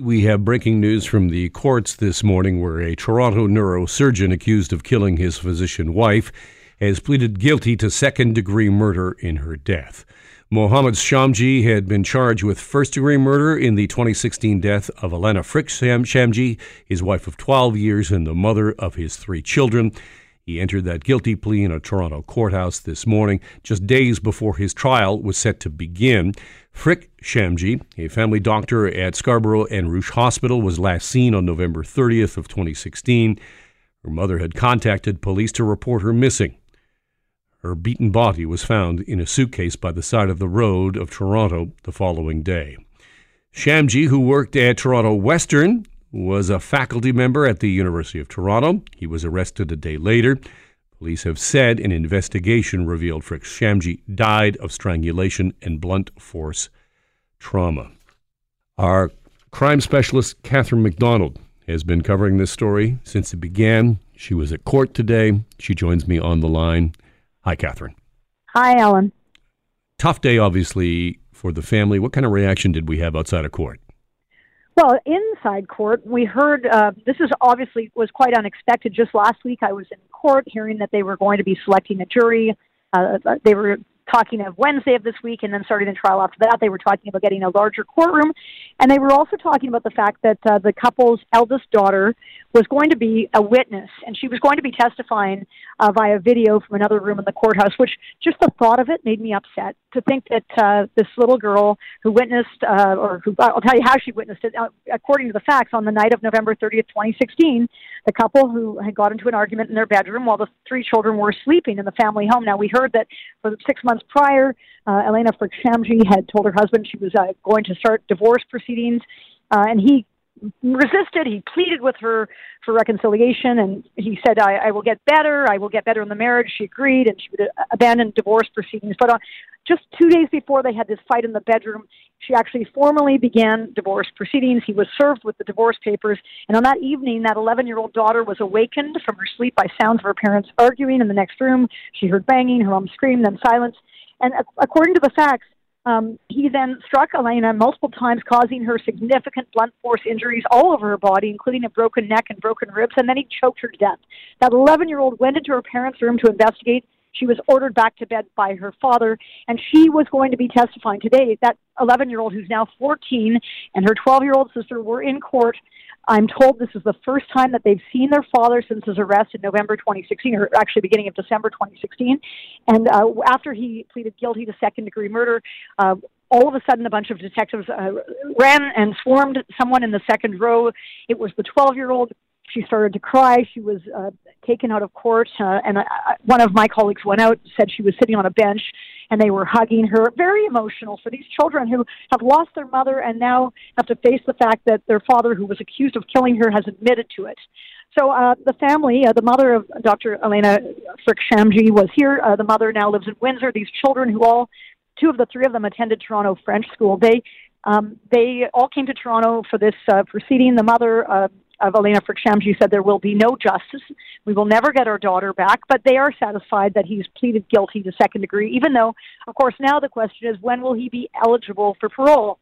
We have breaking news from the courts this morning where a Toronto neurosurgeon accused of killing his physician wife has pleaded guilty to second degree murder in her death. Mohammed Shamji had been charged with first degree murder in the 2016 death of Elena Fric Shamji, his wife of 12 years and the mother of his three children. He entered that guilty plea in a Toronto courthouse this morning, just days before his trial was set to begin. Fric Shamji, a family doctor at Scarborough and Rouge Hospital, was last seen on November 30th of 2016. Her mother had contacted police to report her missing. Her beaten body was found in a suitcase by the side of the road of Toronto the following day. Shamji, who worked at Toronto Western, was a faculty member at the University of Toronto. He was arrested a day later. Police have said an investigation revealed Fric Shamji died of strangulation and blunt force trauma. Our crime specialist, Catherine McDonald, has been covering this story since it began. She was at court today. She joins me on the line. Hi, Catherine. Hi, Alan. Tough day, obviously, for the family. What kind of reaction did we have outside of court? Well, inside court, we heard uh, this is obviously was quite unexpected. Just last week, I was in court hearing that they were going to be selecting a jury. Uh, they were talking of Wednesday of this week and then starting the trial after that. They were talking about getting a larger courtroom. And they were also talking about the fact that uh, the couple's eldest daughter was going to be a witness and she was going to be testifying uh, via video from another room in the courthouse, which just the thought of it made me upset to think that uh, this little girl who witnessed, uh, or who, I'll tell you how she witnessed it, uh, according to the facts, on the night of November 30th, 2016, the couple who had got into an argument in their bedroom while the three children were sleeping in the family home. Now, we heard that for the six months prior, uh, Elena Fric had told her husband she was uh, going to start divorce proceedings, uh, and he resisted. He pleaded with her for reconciliation, and he said, I, I will get better. I will get better in the marriage. She agreed, and she would uh, abandon divorce proceedings. But on, just two days before they had this fight in the bedroom, she actually formally began divorce proceedings. He was served with the divorce papers, and on that evening, that 11 year old daughter was awakened from her sleep by sounds of her parents arguing in the next room. She heard banging, her mom screamed, then silence. And according to the facts, um, he then struck Elena multiple times, causing her significant blunt force injuries all over her body, including a broken neck and broken ribs, and then he choked her to death. That 11 year old went into her parents' room to investigate. She was ordered back to bed by her father, and she was going to be testifying today. That 11 year old, who's now 14, and her 12 year old sister were in court I'm told this is the first time that they've seen their father since his arrest in November 2016, or actually beginning of December 2016. And uh, after he pleaded guilty to second degree murder, uh, all of a sudden a bunch of detectives uh, ran and swarmed someone in the second row. It was the 12 year old. She started to cry. She was uh, taken out of court, uh, and uh, one of my colleagues went out, said she was sitting on a bench and they were hugging her. Very emotional for these children who have lost their mother and now have to face the fact that their father, who was accused of killing her, has admitted to it. So uh, the family, uh, the mother of Dr. Elena Fric Shamji was here. Uh, the mother now lives in Windsor. These children, who all, two of the three of them attended Toronto French School. They um, they all came to Toronto for this uh, proceeding. The mother, uh, of Elena Fric Shamji said there will be no justice. We will never get our daughter back, but they are satisfied that he's pleaded guilty to second degree, even though, of course, now the question is when will he be eligible for parole?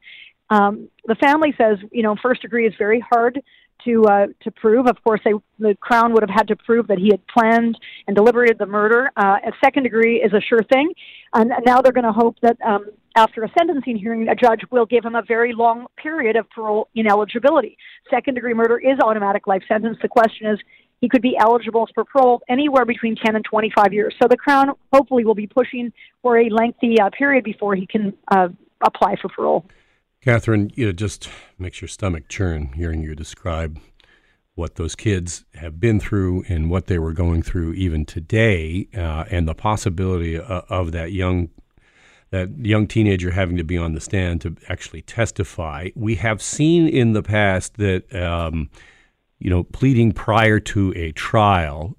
Um, the family says, you know, first degree is very hard to uh, to prove. Of course, they, the Crown would have had to prove that he had planned and deliberated the murder. Uh, a second degree is a sure thing, and now they're going to hope that um, after a sentencing hearing, a judge will give him a very long period of parole ineligibility. Second degree murder is automatic life sentence. The question is. He could be eligible for parole anywhere between 10 and 25 years. So the Crown hopefully will be pushing for a lengthy uh, period before he can uh, apply for parole. Catherine, it just makes your stomach churn hearing you describe what those kids have been through and what they were going through even today, uh, and the possibility uh, of that young that young teenager having to be on the stand to actually testify. We have seen in the past that um, you know pleading prior to a trial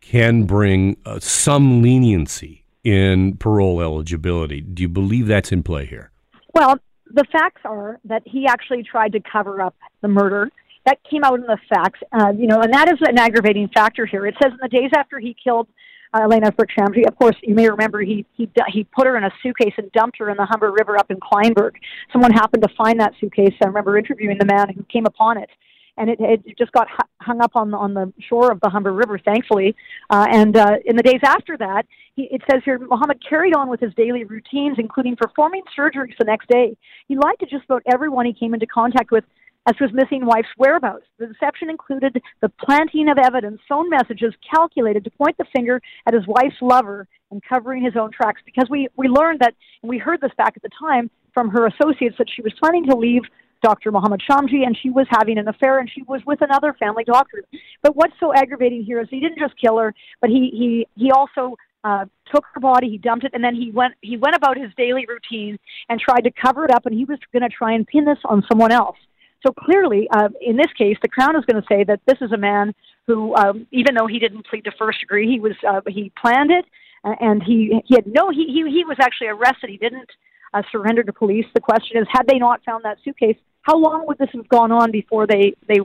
can bring uh, some leniency in parole eligibility. Do you believe that's in play here? Well, the facts are that he actually tried to cover up the murder. That came out in the facts, uh, you know, and that is an aggravating factor here. It says in the days after he killed uh, Elena Fric. Of course, you may remember he he he put her in a suitcase and dumped her in the Humber River up in Kleinburg. Someone happened to find that suitcase. I remember interviewing the man who came upon it and it, it just got hung up on the, on the shore of the Humber River, thankfully. Uh, and uh, in the days after that, he, it says here, Mohammed carried on with his daily routines, including performing surgeries the next day. He lied to just about everyone he came into contact with as to his missing wife's whereabouts. The deception included the planting of evidence, phone messages calculated to point the finger at his wife's lover and covering his own tracks. Because we, we learned that, and we heard this back at the time from her associates, that she was planning to leave Dr. Mohammed Shamji, and she was having an affair, and she was with another family doctor. But what's so aggravating here is he didn't just kill her, but he he he also uh, took her body, he dumped it, and then he went he went about his daily routine and tried to cover it up, and he was going to try and pin this on someone else. So clearly, uh, in this case, the Crown is going to say that this is a man who, um, even though he didn't plead to first degree, he was uh, he planned it, and he he had no he he he was actually arrested. He didn't uh, surrender to police. The question is, had they not found that suitcase, how long would this have gone on before they they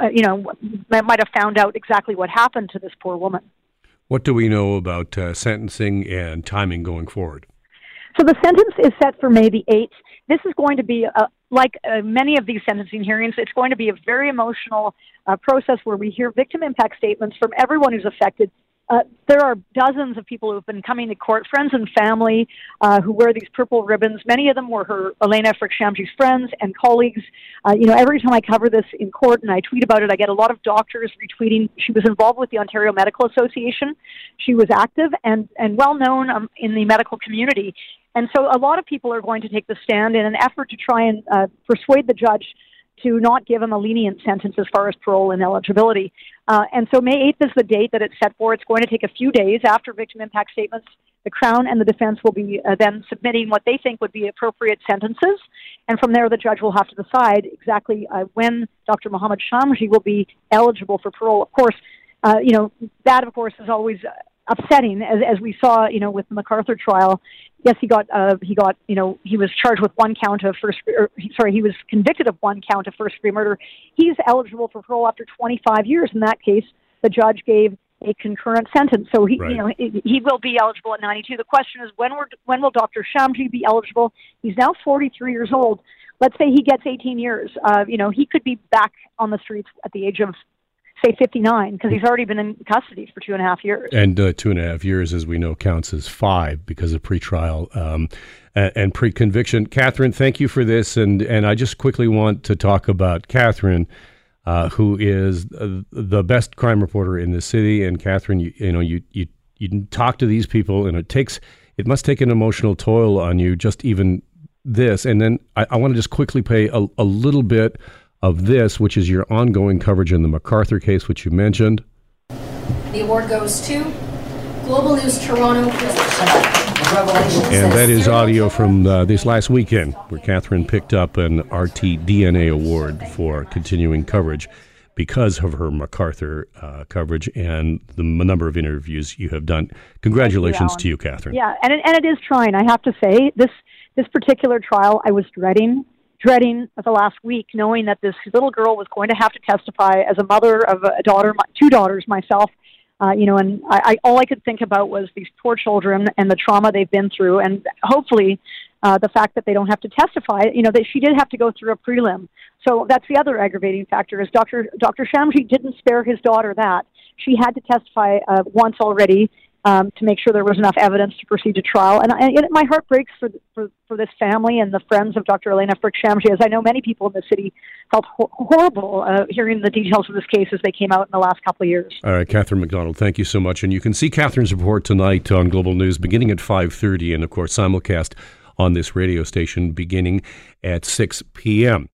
uh, you know might have found out exactly what happened to this poor woman? What do we know about uh, sentencing and timing going forward? So the sentence is set for May the 8th. This is going to be, uh, like uh, many of these sentencing hearings, it's going to be a very emotional uh, process where we hear victim impact statements from everyone who's affected, uh, there are dozens of people who've been coming to court, friends and family uh, who wear these purple ribbons. Many of them were her Elena Fric Shamji's friends and colleagues. Uh, you know, every time I cover this in court and I tweet about it, I get a lot of doctors retweeting. She was involved with the Ontario Medical Association. She was active and, and well known um, in the medical community. And so a lot of people are going to take the stand in an effort to try and uh, persuade the judge to not give him a lenient sentence as far as parole and eligibility. Uh, and so May 8th is the date that it's set for. It's going to take a few days after victim impact statements. The Crown and the defense will be uh, then submitting what they think would be appropriate sentences. And from there, the judge will have to decide exactly uh, when Dr. Mohammed Shamji will be eligible for parole. Of course, uh, you know, that, of course, is always upsetting, as, as we saw, you know, with the McArthur trial yes, he got uh, he got you know he was charged with one count of first or, sorry he was convicted of one count of first degree murder. He's eligible for parole after 25 years. In that case, the judge gave a concurrent sentence, so he right. you know he, he will be eligible at 92. The question is when when will Dr. Shamji be eligible? He's now 43 years old. Let's say he gets 18 years. Uh, you know he could be back on the streets at the age of say 59 because he's already been in custody for two and a half years. And uh, two and a half years, as we know, counts as five because of pretrial um, and, and pre-conviction. Catherine, thank you for this, and and I just quickly want to talk about Catherine. Uh, who is the best crime reporter in the city? And Catherine, you, you know, you, you you talk to these people, and it takes it must take an emotional toll on you just even this. And then I, I want to just quickly pay a, a little bit of this, which is your ongoing coverage in the McArthur case, which you mentioned. The award goes to Global News Toronto. And that is audio from uh, this last weekend, where Catherine picked up an RT DNA award for continuing coverage because of her McArthur uh, coverage and the number of interviews you have done. Congratulations you, to you, Catherine. Yeah, and it, and it is trying. I have to say this this particular trial I was dreading dreading the last week, knowing that this little girl was going to have to testify as a mother of a daughter, two daughters myself. Uh, you know, and I, I all I could think about was these poor children and the trauma they've been through, and hopefully, uh, the fact that they don't have to testify. You know, that she did have to go through a prelim, so that's the other aggravating factor. Is Dr. Dr. Shamji didn't spare his daughter that she had to testify uh, once already, um, to make sure there was enough evidence to proceed to trial. And, and my heart breaks for, for, for this family and the friends of Dr. Elena Fric Shamji, as I know many people in the city felt ho- horrible uh, hearing the details of this case as they came out in the last couple of years. All right, Catherine McDonald, thank you so much. And you can see Catherine's report tonight on Global News beginning at 5.30 and, of course, simulcast on this radio station beginning at 6 p.m.